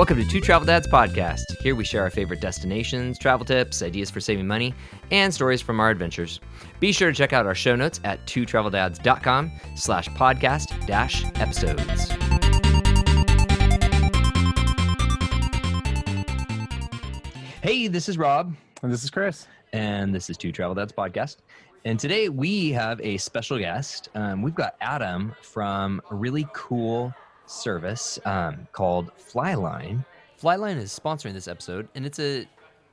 Welcome to Two Travel Dads Podcast. Here we share our favorite destinations, travel tips, ideas for saving money, and stories from our adventures. Be sure to check out our show notes at twotraveldads.com slash podcast dash episodes. Hey, this is Rob. And this is Chris. And this is Two Travel Dads Podcast. And today we have a special guest. Um, we've got Adam from a really cool service um, called Flyline. Flyline is sponsoring this episode, and it's a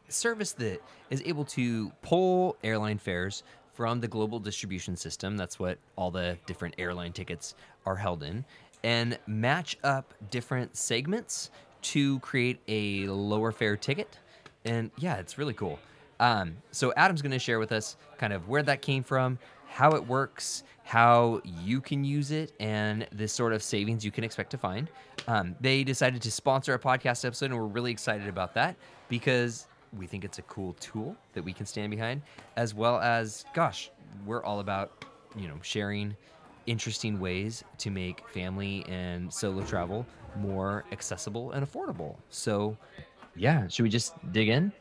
service that is able to pull airline fares from the global distribution system. That's what all the different airline tickets are held in, and match up different segments to create a lower fare ticket. And yeah, it's really cool. Um, so Adam's going to share with us kind of where that came from, how it works, how you can use it, and the sort of savings you can expect to find. Um, they decided to sponsor a podcast episode, and we're really excited about that because we think it's a cool tool that we can stand behind, as well as, gosh, we're all about you know sharing interesting ways to make family and solo travel more accessible and affordable. So, yeah, should we just dig in?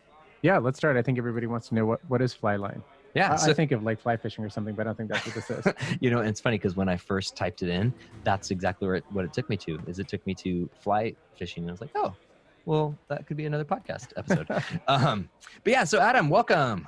Yeah, let's start. I think everybody wants to know what, what is Flyline. Yeah, I, so- I think of like fly fishing or something, but I don't think that's what this is. you know, and it's funny because when I first typed it in, that's exactly where it, what it took me to. Is it took me to fly fishing, and I was like, oh, well, that could be another podcast episode. um, but yeah, so Adam, welcome.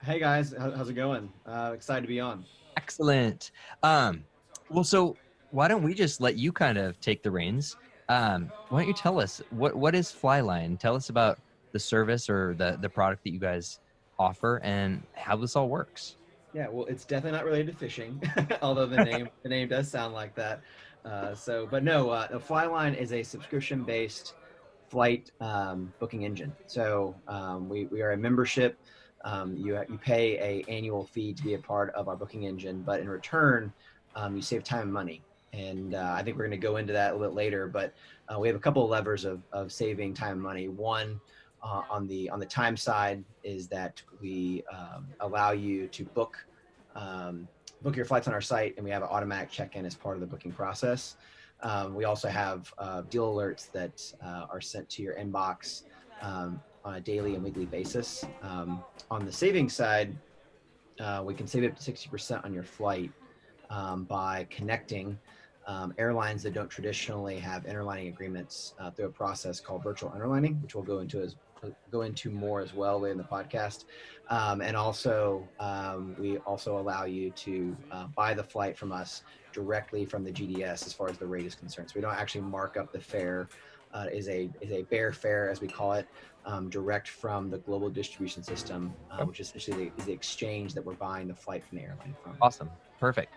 Hey guys, how's it going? Uh, excited to be on. Excellent. Um, well, so why don't we just let you kind of take the reins? Um, why don't you tell us what what is Flyline? Tell us about the service or the the product that you guys offer and how this all works. Yeah, well, it's definitely not related to fishing, although the name the name does sound like that. Uh, so, but no, uh, the Flyline is a subscription-based flight um, booking engine. So um, we, we are a membership. Um, you you pay a annual fee to be a part of our booking engine, but in return, um, you save time and money. And uh, I think we're going to go into that a little bit later. But uh, we have a couple of levers of, of saving time and money. One uh, on the on the time side is that we um, allow you to book um, book your flights on our site, and we have an automatic check-in as part of the booking process. Um, we also have uh, deal alerts that uh, are sent to your inbox um, on a daily and weekly basis. Um, on the savings side, uh, we can save up to 60% on your flight um, by connecting um, airlines that don't traditionally have interlining agreements uh, through a process called virtual interlining, which we'll go into as go into more as well later in the podcast. Um, and also, um, we also allow you to uh, buy the flight from us directly from the GDS as far as the rate is concerned. So we don't actually mark up the fare. Uh, is a is a bare fare as we call it, um, direct from the global distribution system, uh, which is essentially the, is the exchange that we're buying the flight from the airline from. Awesome. Perfect.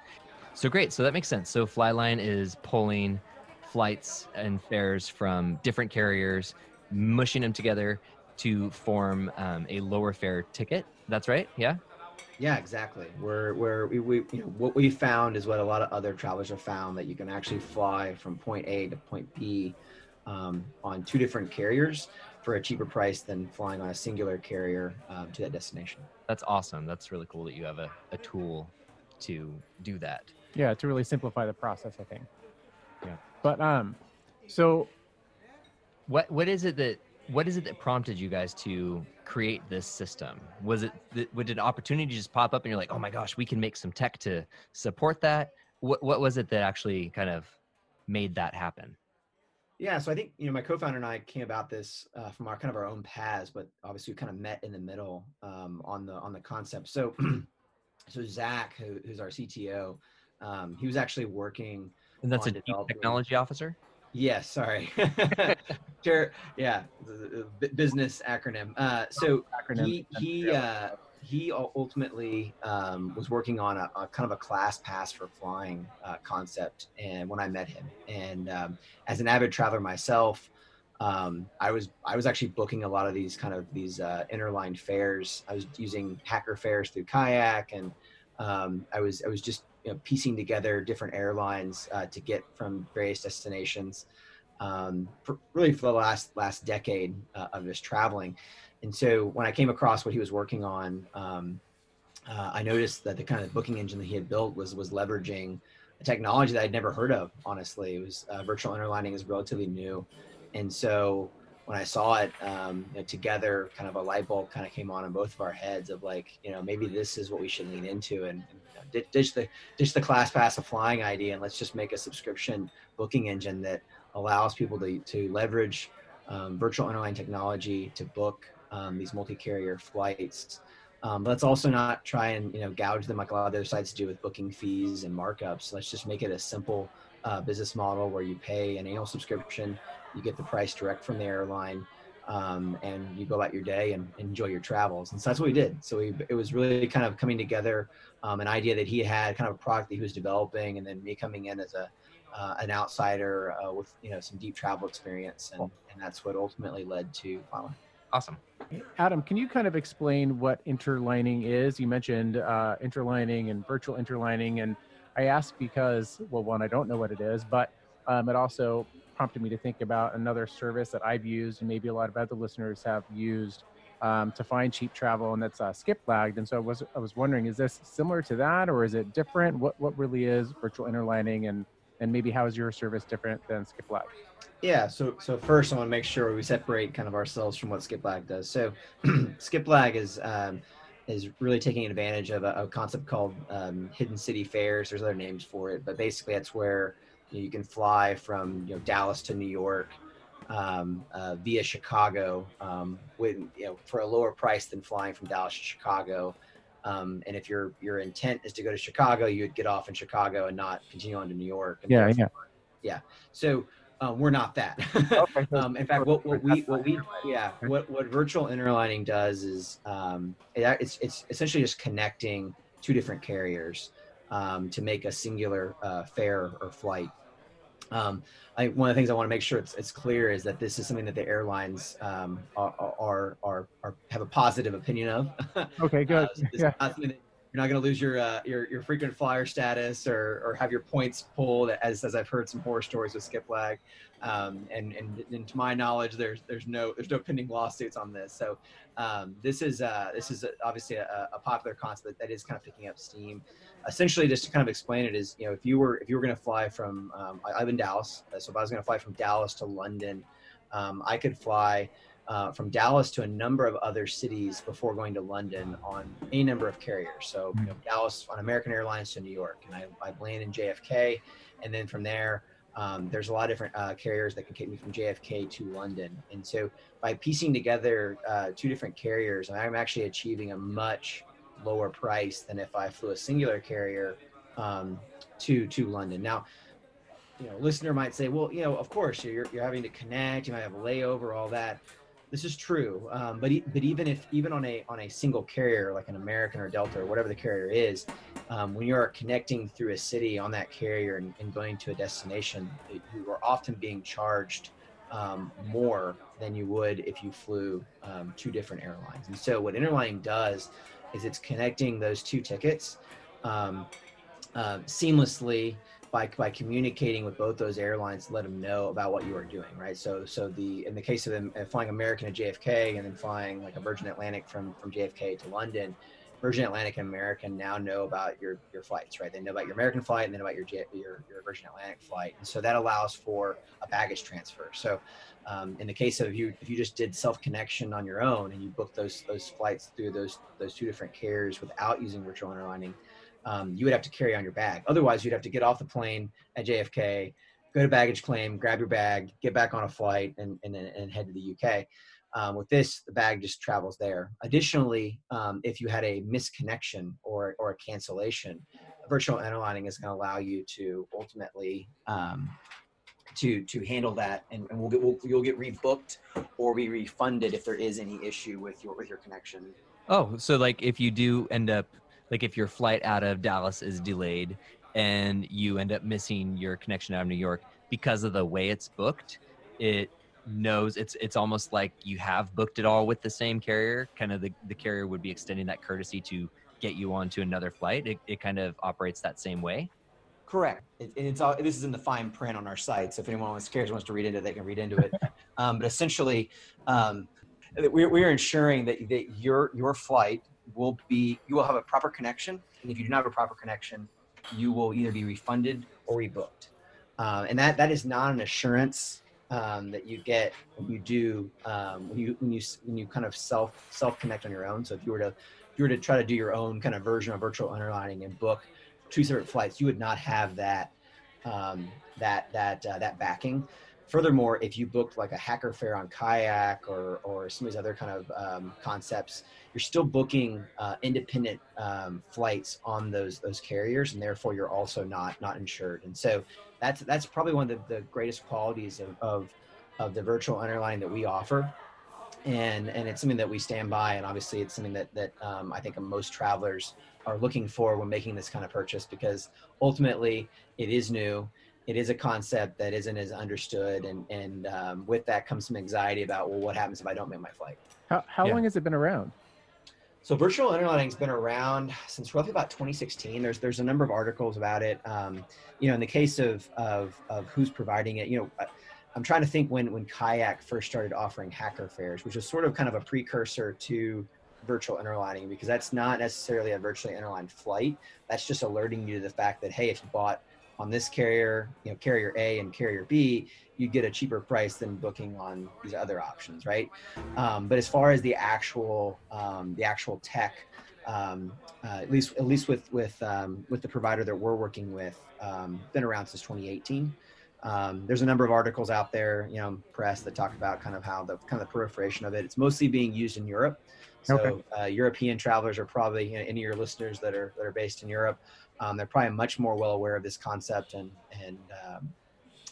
So great. So that makes sense. So Flyline is pulling flights and fares from different carriers, mushing them together to form um, a lower fare ticket. That's right. Yeah. Yeah, exactly. We're, we're, we, we, you know, what we found is what a lot of other travelers have found that you can actually fly from point A to point B um, on two different carriers for a cheaper price than flying on a singular carrier um, to that destination. That's awesome. That's really cool that you have a, a tool to do that. yeah, to really simplify the process, I think. Yeah. But um, so What what is it that what is it that prompted you guys to create this system? Was it th- did an opportunity just pop up and you're like, oh my gosh, we can make some tech to support that? What what was it that actually kind of made that happen? Yeah, so I think you know my co-founder and I came about this uh, from our kind of our own paths, but obviously we kind of met in the middle um, on the on the concept. So, so Zach, who, who's our CTO, um, he was actually working. And that's a technology officer. Yes, sorry. sure. Yeah, business acronym. Uh, so acronym. he he uh, he ultimately um, was working on a, a kind of a ClassPass for flying uh, concept, and when I met him, and um, as an avid traveler myself, um, I was I was actually booking a lot of these kind of these uh, interline fares. I was using hacker fares through Kayak, and um, I was I was just you know, piecing together different airlines uh, to get from various destinations. Um, for, really for the last last decade uh, of just traveling, and so when I came across what he was working on, um, uh, I noticed that the kind of booking engine that he had built was was leveraging a technology that I'd never heard of. Honestly, it was uh, virtual interlining is relatively new, and so when I saw it um, you know, together, kind of a light bulb kind of came on in both of our heads of like, you know, maybe this is what we should lean into and, and you know, ditch the ditch the ClassPass of flying idea and let's just make a subscription booking engine that allows people to to leverage um, virtual interline technology to book um, these multi-carrier flights. Um, let's also not try and you know gouge them like a lot of other sites do with booking fees and markups. Let's just make it a simple uh, business model where you pay an annual subscription you get the price direct from the airline um, and you go about your day and enjoy your travels. And so that's what we did. So we, it was really kind of coming together, um, an idea that he had, kind of a product that he was developing, and then me coming in as a uh, an outsider uh, with you know some deep travel experience, and, and that's what ultimately led to Flyline. Awesome. Adam, can you kind of explain what interlining is? You mentioned uh, interlining and virtual interlining, and I ask because, well, one, I don't know what it is, but um, it also prompted me to think about another service that I've used and maybe a lot of other listeners have used um, to find cheap travel, and that's uh, Skiplagged. And so I was I was wondering, is this similar to that, or is it different? What what really is virtual interlining, and and maybe how is your service different than Skiplagged? Yeah, so so first I want to make sure we separate kind of ourselves from what Skiplagged does. So Skiplagged is um, is really taking advantage of a, a concept called um, hidden city fares. There's other names for it, but basically that's where you, know, you can fly from you know Dallas to New York um, uh, via Chicago um, with you know for a lower price than flying from Dallas to Chicago. Um, and if your your intent is to go to Chicago, you'd get off in Chicago and not continue on to New York. yeah, yeah, yeah. So um, we're not that. Okay. um, in fact, what, what we what we yeah what what virtual interlining does is um, it, it's it's essentially just connecting two different carriers um, to make a singular uh, fare or flight. Um, I, one of the things I want to make sure it's, it's, clear is that this is something that the airlines um, are, are, are, are, have a positive opinion of. Okay, good. Uh, yeah. not you're not going to lose your, uh, your your frequent flyer status or, or have your points pulled, as, as I've heard some horror stories with Skiplagged. Um, and, and, and to my knowledge, there's there's no there's no pending lawsuits on this. So um, this is uh, this is obviously a, a, popular concept that is kind of picking up steam. Essentially, just to kind of explain it is, you know, if you were if you were going to fly from um, I, live in Dallas, uh, so if I was going to fly from Dallas to London, um, I could fly. Uh, from Dallas to a number of other cities before going to London on a number of carriers. So you know, Dallas on American Airlines to New York, and I, I land in JFK, and then from there um, there's a lot of different uh, carriers that can take me from JFK to London. And so by piecing together uh, two different carriers, I'm actually achieving a much lower price than if I flew a singular carrier um, to to London. Now, you know, listener might say, well, you know, of course you're you're having to connect, you might have a layover, all that. This is true, um, but but even if even on a on a single carrier like an American or Delta or whatever the carrier is, um, when you are connecting through a city on that carrier and, and going to a destination, you are often being charged um, more than you would if you flew um, two different airlines. And so what interlining does is it's connecting those two tickets um, uh, seamlessly by, by communicating with both those airlines let them know about what you are doing, right? So, so the in the case of them uh, flying American to JFK and then flying like a Virgin Atlantic from from JFK to London, Virgin Atlantic and American now know about your your flights, right? They know about your American flight and then about your your, your Virgin Atlantic flight, and so that allows for a baggage transfer. So, um, in the case of you, if you just did self connection on your own and you booked those those flights through those those two different carriers without using virtual interlining, um, you would have to carry on your bag. Otherwise, you'd have to get off the plane at JFK, go to baggage claim, grab your bag, get back on a flight, and, and, and head to the UK. Um, with this, the bag just travels there. Additionally, um, if you had a misconnection or, or a cancellation, virtual interlining is going to allow you to ultimately um, to to handle that, and, and we'll get we'll, you'll get rebooked or be refunded if there is any issue with your with your connection. Oh, so like if you do end up like if your flight out of Dallas is delayed and you end up missing your connection out of New York because of the way it's booked, it knows it's it's almost like you have booked it all with the same carrier. Kind of the, the carrier would be extending that courtesy to get you onto another flight. It, it kind of operates that same way. Correct. It, and it's all this is in the fine print on our site. So if anyone wants cares wants to read into it, they can read into it. um, but essentially, um, we're, we're ensuring that, that your your flight will be you will have a proper connection, and if you do not have a proper connection, you will either be refunded or rebooked. Uh, and that that is not an assurance um, that you get when you do um, when you when you when you kind of self self connect on your own. So if you were to if you were to try to do your own kind of version of virtual interlining and book two separate flights, you would not have that um, that that uh, that backing. Furthermore, if you booked like a hacker fare on kayak or or some of these other kind of um, concepts, you're still booking uh, independent um, flights on those those carriers, and therefore you're also not not insured. And so that's that's probably one of the, the greatest qualities of, of of the virtual interlining that we offer and and it's something that we stand by and obviously it's something that that um, i think most travelers are looking for when making this kind of purchase because ultimately it is new it is a concept that isn't as understood and and um, with that comes some anxiety about well what happens if i don't make my flight how, how yeah. long has it been around so virtual interlining has been around since roughly about 2016 there's there's a number of articles about it um, you know in the case of of of who's providing it you know I'm trying to think when when Kayak first started offering hacker fares, which was sort of kind of a precursor to virtual interlining because that's not necessarily a virtually underlined flight. That's just alerting you to the fact that hey, if you bought on this carrier, you know, carrier A and carrier B, you get a cheaper price than booking on these other options, right? Um, but as far as the actual um, the actual tech, um, uh, at least at least with with um, with the provider that we're working with, um, been around since 2018. Um, there's a number of articles out there, you know, press that talk about kind of how the kind of the proliferation of it. It's mostly being used in Europe. So okay. uh, European travelers are probably you know, any of your listeners that are that are based in Europe. Um, they're probably much more well aware of this concept and and um,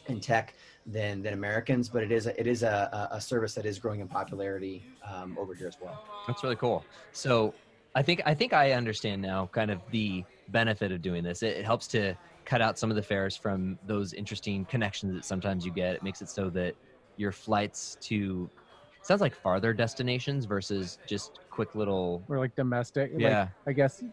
and tech than than Americans. But it is a, it is a, a service that is growing in popularity um, over here as well. That's really cool. So I think I think I understand now kind of the benefit of doing this. It, it helps to cut out some of the fares from those interesting connections that sometimes you get. It makes it so that your flights to sounds like farther destinations versus just quick little or like domestic. Yeah, like, I guess.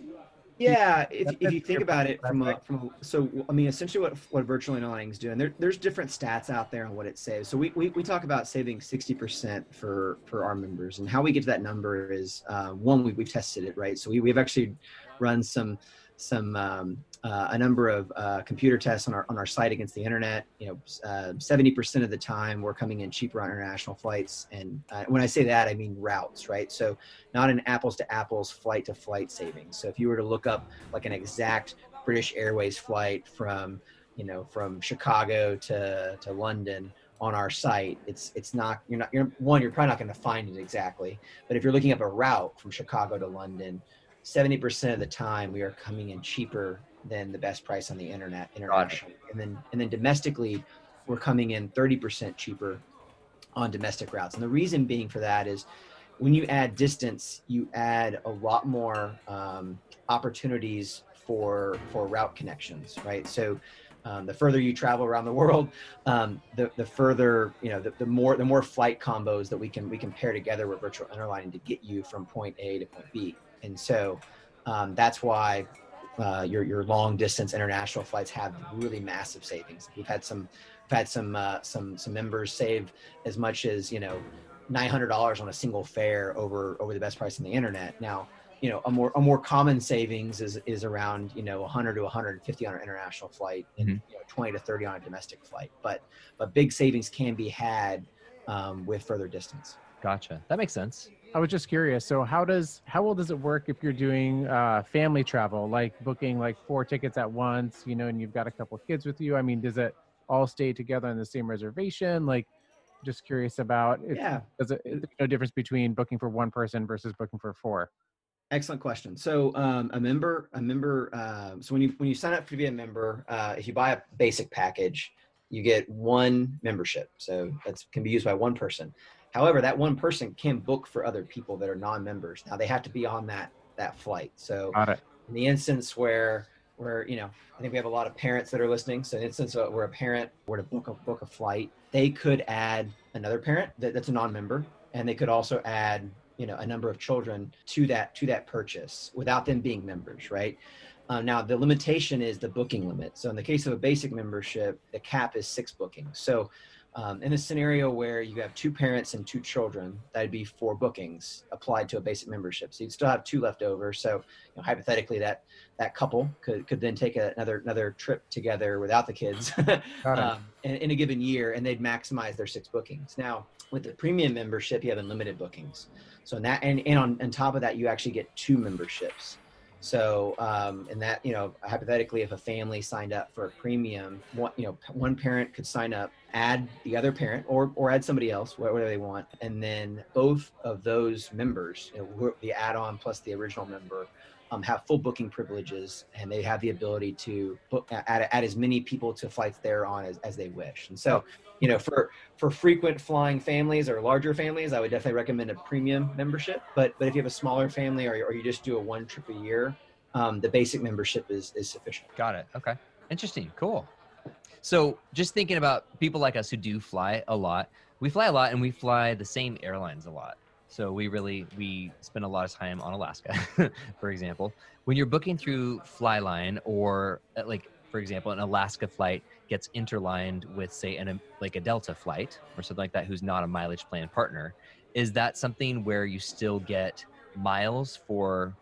Yeah, if, if you think about it from a, from a, so I mean essentially what what virtual interlining is doing there there's different stats out there on what it saves. So we, we, we talk about saving sixty percent for for our members and how we get to that number is uh, one we, we've tested it right. So we we've actually run some some um, uh, a number of uh, computer tests on our on our site against the internet. You know, uh, seventy percent of the time we're coming in cheaper on international flights, and uh, when I say that, I mean routes, right? So not an apples to apples flight to flight savings. So if you were to look up like an exact British Airways flight from you know from Chicago to to London on our site it's it's not you're not you're one you're probably not going to find it exactly but if you're looking up a route from chicago to london 70% of the time we are coming in cheaper than the best price on the internet internationally. And then and then domestically we're coming in 30% cheaper on domestic routes. And the reason being for that is when you add distance, you add a lot more um, opportunities for for route connections, right? So um, the further you travel around the world, um, the the further you know, the, the more the more flight combos that we can we can pair together with virtual interlining to get you from point A to point B. And so um, that's why uh, your your long distance international flights have really massive savings. We've had some we've had some uh, some some members save as much as you know nine hundred dollars on a single fare over over the best price on the internet. Now you know a more a more common savings is is around you know 100 to 150 on an international flight and mm-hmm. you know, 20 to 30 on a domestic flight. But but big savings can be had um, with further distance. Gotcha. That makes sense. I was just curious. So how does how well does it work if you're doing uh, family travel, like booking like four tickets at once, you know, and you've got a couple kids with you? I mean, does it all stay together on the same reservation? Like, just curious about. If, yeah. Does it is no difference between booking for one person versus booking for four? Excellent question. So um, a member, a member. Uh, so when you when you sign up to be a member, uh, if you buy a basic package, you get one membership. So that can be used by one person. However, that one person can book for other people that are non-members. Now they have to be on that that flight. So in the instance where where you know I think we have a lot of parents that are listening. So in the instance where a parent were to book a book a flight, they could add another parent that, that's a non-member, and they could also add you know a number of children to that to that purchase without them being members, right? Uh, now the limitation is the booking limit. So in the case of a basic membership, the cap is six bookings. So Um, in a scenario where you have two parents and two children, that'd be four bookings applied to a basic membership. So you'd still have two left over. So you know, hypothetically, that that couple could, could then take a, another another trip together without the kids um, in, in a given year, and they'd maximize their six bookings. Now, with the premium membership, you have unlimited bookings. So in that, and, and on, on top of that, you actually get two memberships. So, um, and that, you know, hypothetically, if a family signed up for a premium, one, you know, one parent could sign up, add the other parent, or or add somebody else, whatever they want, and then both of those members, you know, the add-on plus the original member, um, have full booking privileges, and they have the ability to book, add, add as many people to flights they're on as, as they wish. And so, you know, for for frequent flying families or larger families, I would definitely recommend a premium membership. But but if you have a smaller family or, or you just do a one trip a year, um, the basic membership is is sufficient. Got it. Okay. Interesting. Cool. So just thinking about people like us who do fly a lot, we fly a lot and we fly the same airlines a lot. So we really we spend a lot of time on Alaska, for example. When you're booking through Flyline or uh, like for example, an Alaska flight gets interlined with say an like a Delta flight or something like that who's not a mileage plan partner, is that something where you still get miles for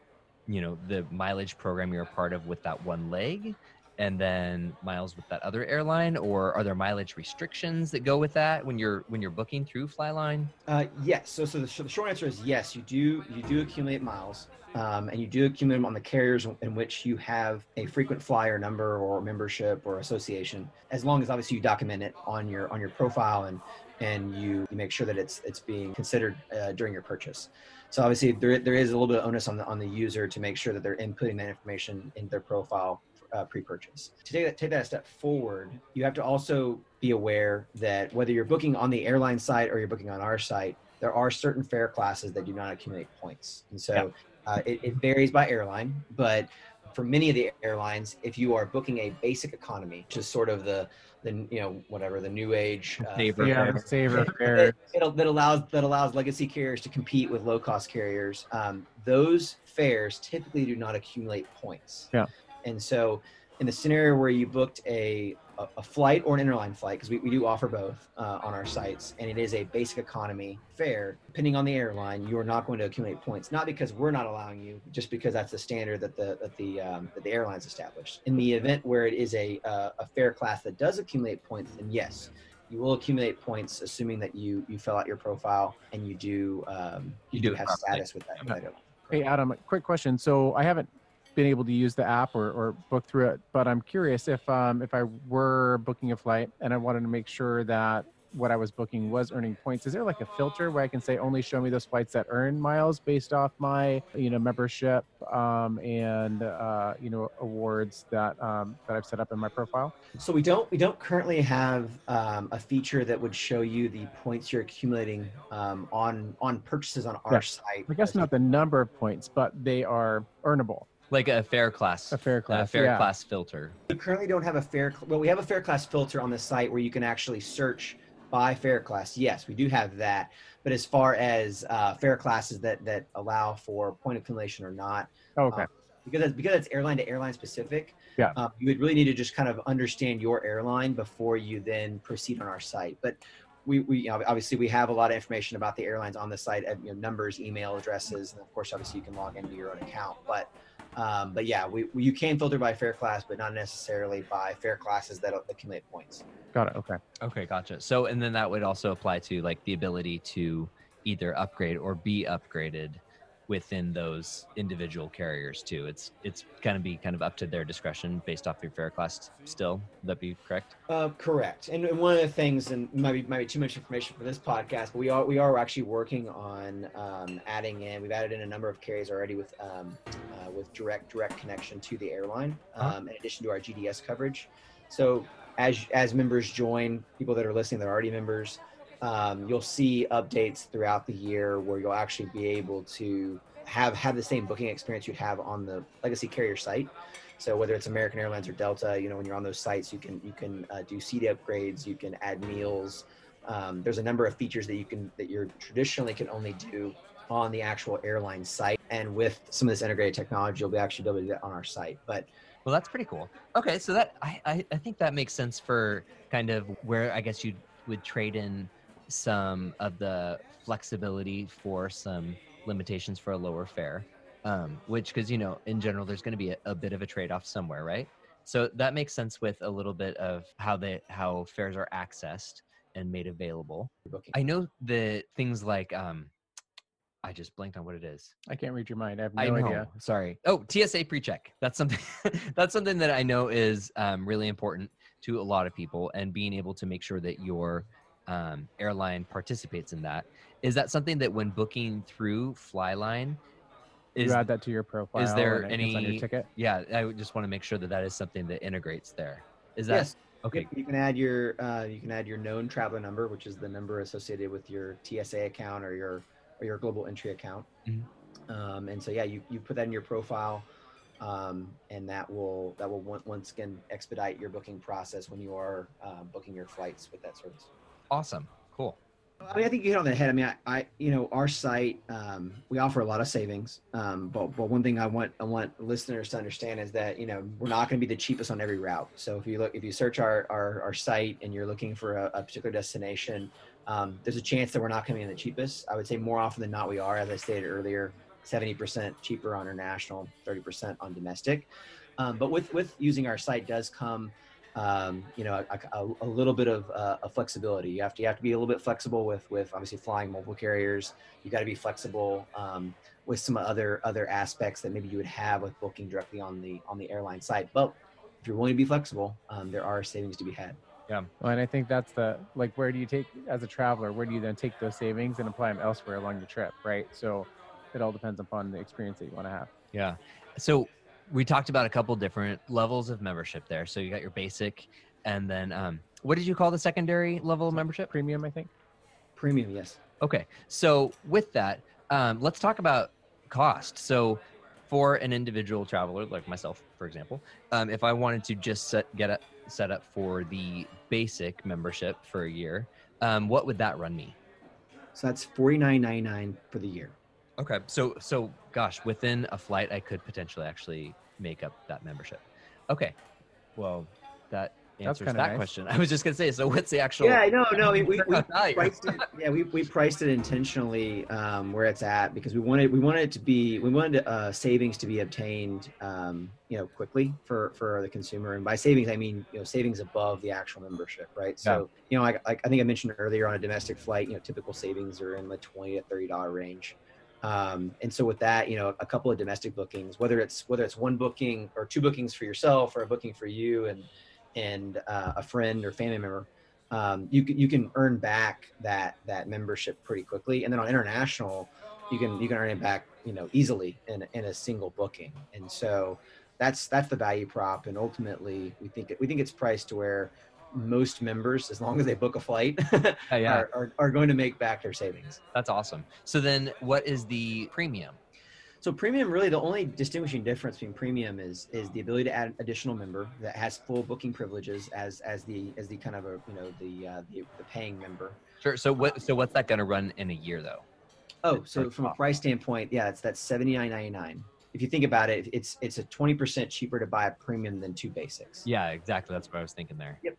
you know the mileage program you're a part of with that one leg and then miles with that other airline or are there mileage restrictions that go with that when you're when you're booking through flyline? Uh, yes. So so the, so the, short answer is yes you do you do accumulate miles um, and you do accumulate them on the carriers in which you have a frequent flyer number or membership or association as long as obviously you document it on your on your profile and and you, you make sure that it's it's being considered uh, during your purchase. So obviously there, there is a little bit of onus on the on the user to make sure that they're inputting that information in their profile uh, pre-purchase. To take that, take that a step forward, you have to also be aware that whether you're booking on the airline site or you're booking on our site, there are certain fare classes that do not accumulate points. And so uh, it, it varies by airline, but for many of the airlines, if you are booking a basic economy, which is sort of the the you know whatever the new age uh, saver yeah, saver fare that, that allows that allows legacy carriers to compete with low cost carriers. Um, those fares typically do not accumulate points. Yeah. And so, in the scenario where you booked a a, flight or an interline flight, because we, we do offer both uh, on our sites, and it is a basic economy fare, depending on the airline, you are not going to accumulate points. Not because we're not allowing you, just because that's the standard that the that the um, that the airlines established. In the event where it is a uh, a fare class that does accumulate points, then yes, you will accumulate points, assuming that you you fill out your profile and you do um, you, you do have status with that. Okay. Hey Adam, quick question. So I haven't been able to use the app or, or book through it. But I'm curious if um, if I were booking a flight and I wanted to make sure that what I was booking was earning points. Is there like a filter where I can say only show me those flights that earn miles based off my you know membership um, and uh, you know awards that um, that I've set up in my profile? So we don't we don't currently have um, a feature that would show you the points you're accumulating um, on on purchases on our yeah. site. I guess not the number of points, but they are earnable like a fare class. A fare class a fare yeah. class filter. We currently don't have a fare well we have a fare class filter on the site where you can actually search by fare class. Yes we do have that. But as far as uh, fare classes that that allow for point accumulation or not oh, okay. um, because it's, because it's airline to airline specific yeah. uh, you would really need to just kind of understand your airline before you then proceed on our site. But we, we you know, obviously we have a lot of information about the airlines on the site you know, numbers email addresses and of course obviously you can log into your own account. But um, but yeah, we, we, you can filter by fare class, but not necessarily by fare classes that accumulate points. Got it. Okay. Okay, gotcha. So, and then that would also apply to like the ability to either upgrade or be upgraded within those individual carriers too. It's it's kind of be kind of up to their discretion based off your fare class. Still, Would that be correct? Uh, correct. And, and one of the things, and might be might be too much information for this podcast, but we are we are actually working on um, adding in. We've added in a number of carriers already with um, uh, with direct direct connection to the airline, um, huh? in addition to our GDS coverage. So as as members join, people that are listening that are already members um, you'll see updates throughout the year where you'll actually be able to have have the same booking experience you'd have on the legacy carrier site. So whether it's American Airlines or Delta, you know, when you're on those sites, you can you can uh, do seat upgrades, you can add meals. Um, there's a number of features that you can that you're traditionally can only do on the actual airline site, and with some of this integrated technology, you'll be actually able to do that on our site. But well, that's pretty cool. Okay, so that I, I, I think that makes sense for kind of where I guess you'd would trade in some of the flexibility for some limitations for a lower fare um, which because you know in general there's going to be a, a bit of a trade-off somewhere right so that makes sense with a little bit of how they how fares are accessed and made available Booking. i know that things like um i just blanked on what it is I can't read your mind. I have no I idea. Sorry. Oh, TSA pre-check. That's something. that's something that I know is um, really important to a lot of people, and being able to make sure that your um, airline participates in that. Is that something that when booking through Flyline, is you add that to your profile. Is there and it gets on your any- ticket? yeah? I just want to make sure that that is something that integrates there. Is that yes. okay? You can add your uh, you can add your known traveler number, which is the number associated with your TSA account or your or your global entry account. Mhm. Um, and so yeah, you, you put that in your profile, um, and that will that will once again expedite your booking process when you are uh, booking your flights with that service. Awesome. Cool. I mean, I think you hit on the head. I mean, I, I you know, our site, um, we offer a lot of savings. Um, but, but one thing I want, I want listeners to understand is that, you know, we're not going to be the cheapest on every route. So if you look, if you search our, our, our site and you're looking for a, a particular destination, um, there's a chance that we're not coming in the cheapest. I would say more often than not, we are, as I stated earlier, 70% cheaper on international, 30% on domestic. Um, but with, with using our site does come, um, you know, a, a, a little bit of uh, a flexibility. You have to you have to be a little bit flexible with with obviously flying multiple carriers. You got to be flexible um, with some other other aspects that maybe you would have with booking directly on the on the airline site. But if you're willing to be flexible, um, there are savings to be had. Yeah, well, and I think that's the like, where do you take as a traveler? Where do you then take those savings and apply them elsewhere along the trip, right? So it all depends upon the experience that you want to have. Yeah. So we talked about a couple different levels of membership there. So you got your basic, and then um, what did you call the secondary level of membership? Premium, I think. Premium, yes. Okay. So with that, um, let's talk about cost. So for an individual traveler like myself, for example, um, if I wanted to just set, get a, set up for the basic membership for a year, um, what would that run me? So that's forty nine ninety nine for the year. Okay. So so gosh, within a flight, I could potentially actually make up that membership. Okay. Well, that answers that nice. question. I was just gonna say. So what's the actual? Yeah, no, no. We, we, we priced it. Yeah, we, we priced it intentionally um, where it's at because we wanted we wanted it to be we wanted uh, savings to be obtained um, you know quickly for for the consumer and by savings I mean you know savings above the actual membership right so you know like, like I think I mentioned earlier on a domestic flight you know typical savings are in the twenty to thirty dollar range um, and so with that you know a couple of domestic bookings whether it's whether it's one booking or two bookings for yourself or a booking for you and and uh, a friend or family member um, you can you can earn back that that membership pretty quickly. And then on international you can you can earn it back you know easily in, in a single booking. And so that's that's the value prop. And ultimately we think it, we think it's priced to where most members as long as they book a flight Yeah, yeah. are, are, are going to make back their savings That's awesome. So then, what is the premium? So premium, really, the only distinguishing difference between premium is is the ability to add additional member that has full booking privileges as as the as the kind of a you know the uh, the, the paying member. Sure. So what? So what's that gonna run in a year though? Oh, so from a price standpoint, yeah, it's that's seventy nine ninety nine. If you think about it, it's it's a twenty percent cheaper to buy a premium than two basics. Yeah, exactly. That's what I was thinking there. Yep.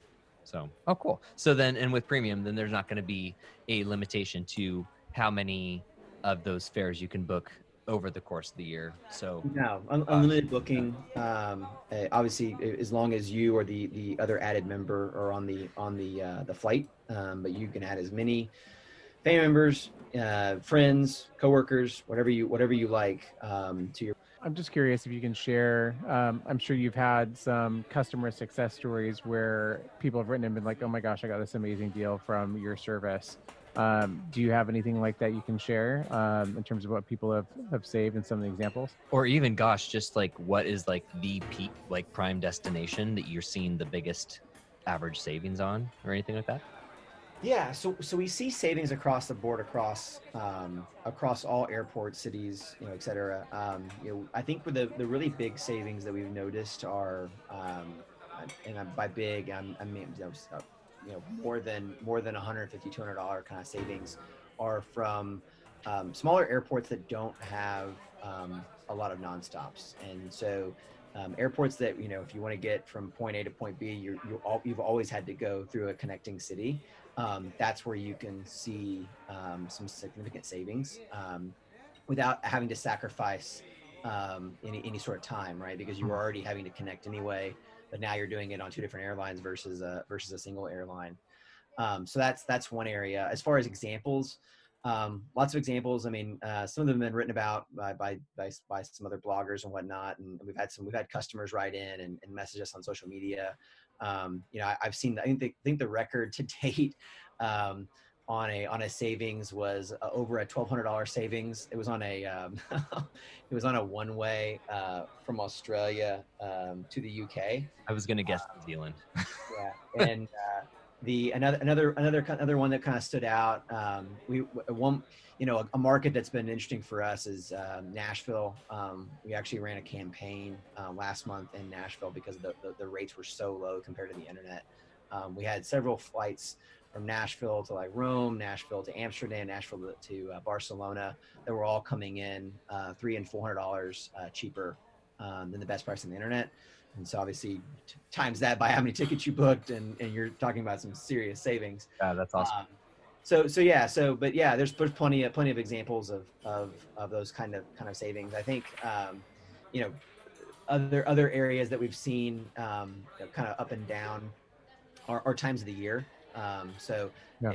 So, oh, cool. So then, and with premium, then there's not going to be a limitation to how many of those fares you can book over the course of the year. So, No, un- unlimited booking. Um, uh, obviously, as long as you or the the other added member are on the on the uh, the flight, um, but you can add as many family members, uh, friends, coworkers, whatever you whatever you like um, to your. I'm just curious if you can share. Um, I'm sure you've had some customer success stories where people have written and been like, "Oh my gosh, I got this amazing deal from your service." Um, do you have anything like that you can share um, in terms of what people have, have saved and some of the examples? or even, gosh, just like what is like the peak, like prime destination that you're seeing the biggest average savings on, or anything like that? Yeah, so so we see savings across the board, across um, across all airports, cities, you know, et cetera. Um, you know, I think the the really big savings that we've noticed are, um, and by big, I'm, I mean, you know, uh, you more than more than 150 200 dollar kind of savings are from um, smaller airports that don't have um, a lot of nonstops, and so. Um, airports that you know, if you want to get from point A to point B, you all, you've always had to go through a connecting city um, that's where you can see um, some significant savings um, without having to sacrifice um, any, any sort of time, right? Because you were already having to connect anyway, but now you're doing it on two different airlines versus a, versus a single airline. Um, so that's that's one area. As far as examples, um, lots of examples. I mean, uh, some of them have been written about by, by, by, by, some other bloggers and whatnot. And we've had some, we've had customers write in and, and message us on social media. Um, you know, I, have seen, I think the, think the record to date, um, on a, on a savings was uh, over a $1,200 savings. It was on a, um, it was on a one way, uh, from Australia, um, to the UK. I was going to guess New Zealand. yeah. And, uh, the another another another another one that kind of stood out. Um, we one you know a, a, market that's been interesting for us is um, Nashville. Um, we actually ran a campaign uh, last month in Nashville because the, the, the rates were so low compared to the internet. Um, we had several flights from Nashville to like Rome, Nashville to Amsterdam, Nashville to, to uh, Barcelona that were all coming in uh, three and four hundred dollars uh, cheaper um, than the best price on the internet. And so obviously times that by how many tickets you booked and, and you're talking about some serious savings. Yeah, that's awesome. Um, so, so yeah, so, but yeah, there's, there's plenty of, plenty of examples of, of, of those kind of, kind of savings. I think, um, you know, other, other areas that we've seen um, kind of up and down are, are times of the year. Um, so yeah.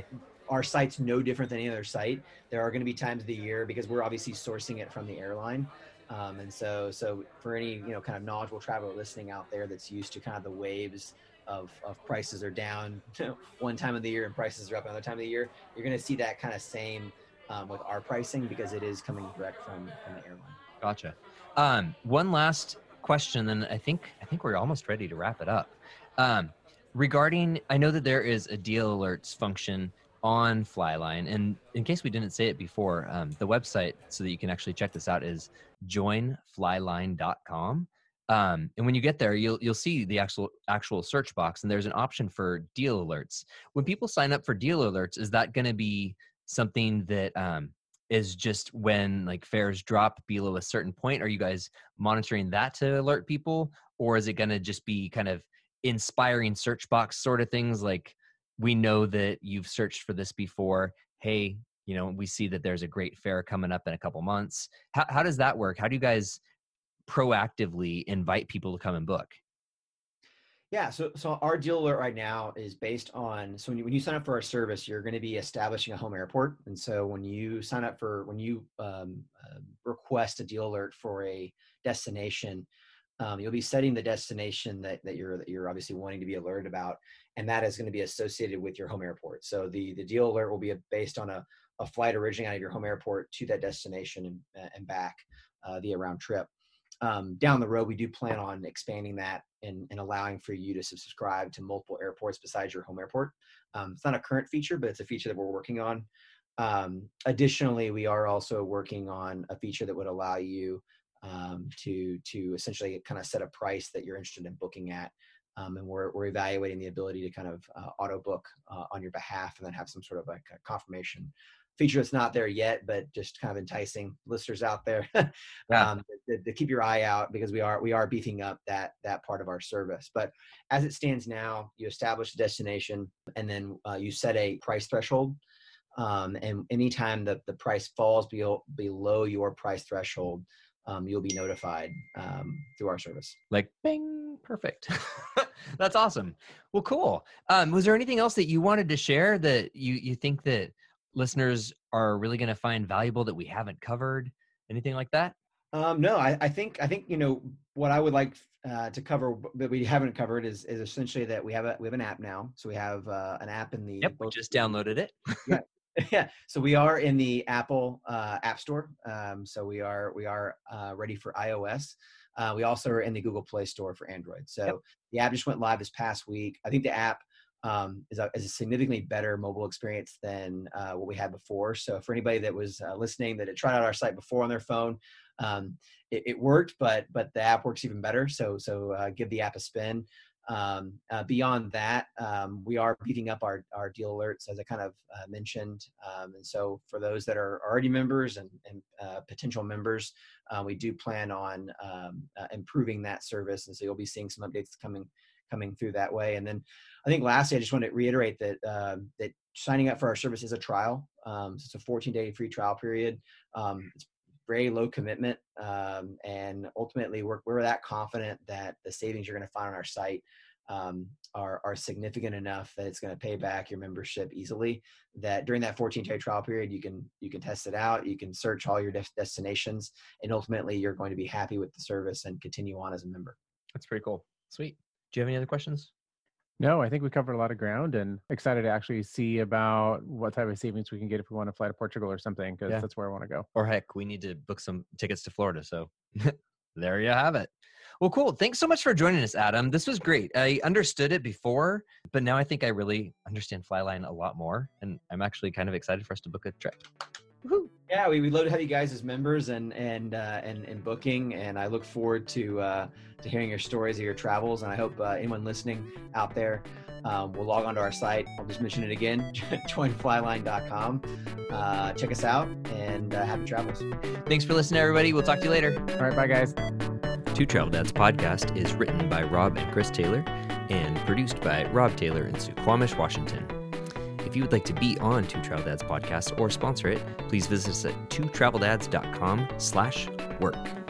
our site's no different than any other site. There are going to be times of the year because we're obviously sourcing it from the airline. Um, and so, so for any you know kind of knowledgeable traveler listening out there that's used to kind of the waves of, of prices are down one time of the year and prices are up another time of the year, you're going to see that kind of same um, with our pricing because it is coming direct from, from the airline. Gotcha. Um, one last question, then I think I think we're almost ready to wrap it up. Um, regarding, I know that there is a deal alerts function on Flyline. And in case we didn't say it before, um, the website so that you can actually check this out is joinflyline.com. Um, and when you get there, you'll you'll see the actual actual search box, and there's an option for deal alerts. When people sign up for deal alerts, is that going to be something that um, is just when like fares drop below a certain point? Are you guys monitoring that to alert people, or is it going to just be kind of inspiring search box sort of things like we know that you've searched for this before. Hey, you know, we see that there's a great fare coming up in a couple months. How, how does that work? How do you guys proactively invite people to come and book? Yeah, so so our deal alert right now is based on so when you when you sign up for our service, you're going to be establishing a home airport, and so when you sign up for when you um, uh, request a deal alert for a destination, um, you'll be setting the destination that, that you're that you're obviously wanting to be alerted about, and that is going to be associated with your home airport. So the the deal alert will be based on a, a flight originating out of your home airport to that destination and, and back uh, via round trip. Um, down the road, we do plan on expanding that and, and allowing for you to subscribe to multiple airports besides your home airport. Um, it's not a current feature, but it's a feature that we're working on. Um, additionally, we are also working on a feature that would allow you um, to to essentially kind of set a price that you're interested in booking at. Um, and we're, we're evaluating the ability to kind of uh, auto book uh, on your behalf and then have some sort of like a confirmation feature that's not there yet, but just kind of enticing listeners out there yeah. um, to, to, keep your eye out because we are we are beefing up that that part of our service. But as it stands now, you establish a destination and then uh, you set a price threshold. Um, and anytime that the price falls below, below your price threshold, um, you'll be notified um, through our service. Like, bing, perfect. That's awesome. Well, cool. Um, was there anything else that you wanted to share that you you think that listeners are really going to find valuable that we haven't covered? Anything like that? Um, no, I, I, think I think you know what I would like uh, to cover that we haven't covered is is essentially that we have a we have an app now. So we have uh, an app in the. Yep, we just downloaded it. yeah, yeah so we are in the apple uh, app store um, so we are we are uh, ready for ios. Uh, we also are in the google play store for android. So yep. the app just went live this past week. I think the app um, is, a, is, a, significantly better mobile experience than uh, what we had before. So for anybody that was uh, listening that had tried out our site before on their phone um, it, it, worked but but the app works even better. So so uh, give the app a spin um, uh, beyond that, um, we are beefing up our, our deal alerts, as I kind of uh, mentioned. Um, and so, for those that are already members and, and uh, potential members, uh, we do plan on um, uh, improving that service. And so, you'll be seeing some updates coming coming through that way. And then I think lastly, I just want to reiterate that um, that signing up for our service is a trial. Um, so it's a 14 day free trial period. Um, it's very low commitment, um, and ultimately we're we're that confident that the savings you're going to find on our site um, are are significant enough that it's going to pay back your membership easily. That during that 14 day trial period, you can you can test it out, you can search all your destinations, and ultimately you're going to be happy with the service and continue on as a member. That's pretty cool. Sweet. Do you have any other questions? No, I think we covered a lot of ground and excited to actually see about what type of savings we can get if we want to fly to Portugal or something, because yeah. that's where I want to go. Or heck, we need to book some tickets to Florida. So there you have it. Well, cool. Thanks so much for joining us, Adam. This was great. I understood it before, but now I think I really understand Flyline a lot more. And I'm actually kind of excited for us to book a trip. Woo-hoo. Yeah, we, would love to have you guys as members and and uh, and, and booking, and I look forward to uh, to hearing your stories of your travels. And I hope uh, anyone listening out there um, will log onto our site. I'll just mention it again: joinflyline.com. Uh, check us out and uh, happy travels. Thanks for listening, everybody. We'll talk to you later. All right, bye, guys. Two Travel Dads podcast is written by Rob and Chris Taylor and produced by Rob Taylor in Suquamish, Washington. If you would like to be on Two Travel Dads podcast or sponsor it, please visit us at twotraveldads.com slash work.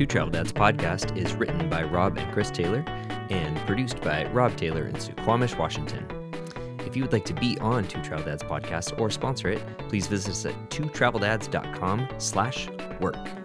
Two Travel Dads podcast is written by Rob and Chris Taylor and produced by Rob Taylor in Suquamish, Washington. If you would like to be on Two Travel Dads podcast or sponsor it, please visit us at twotraveldads.com slash work.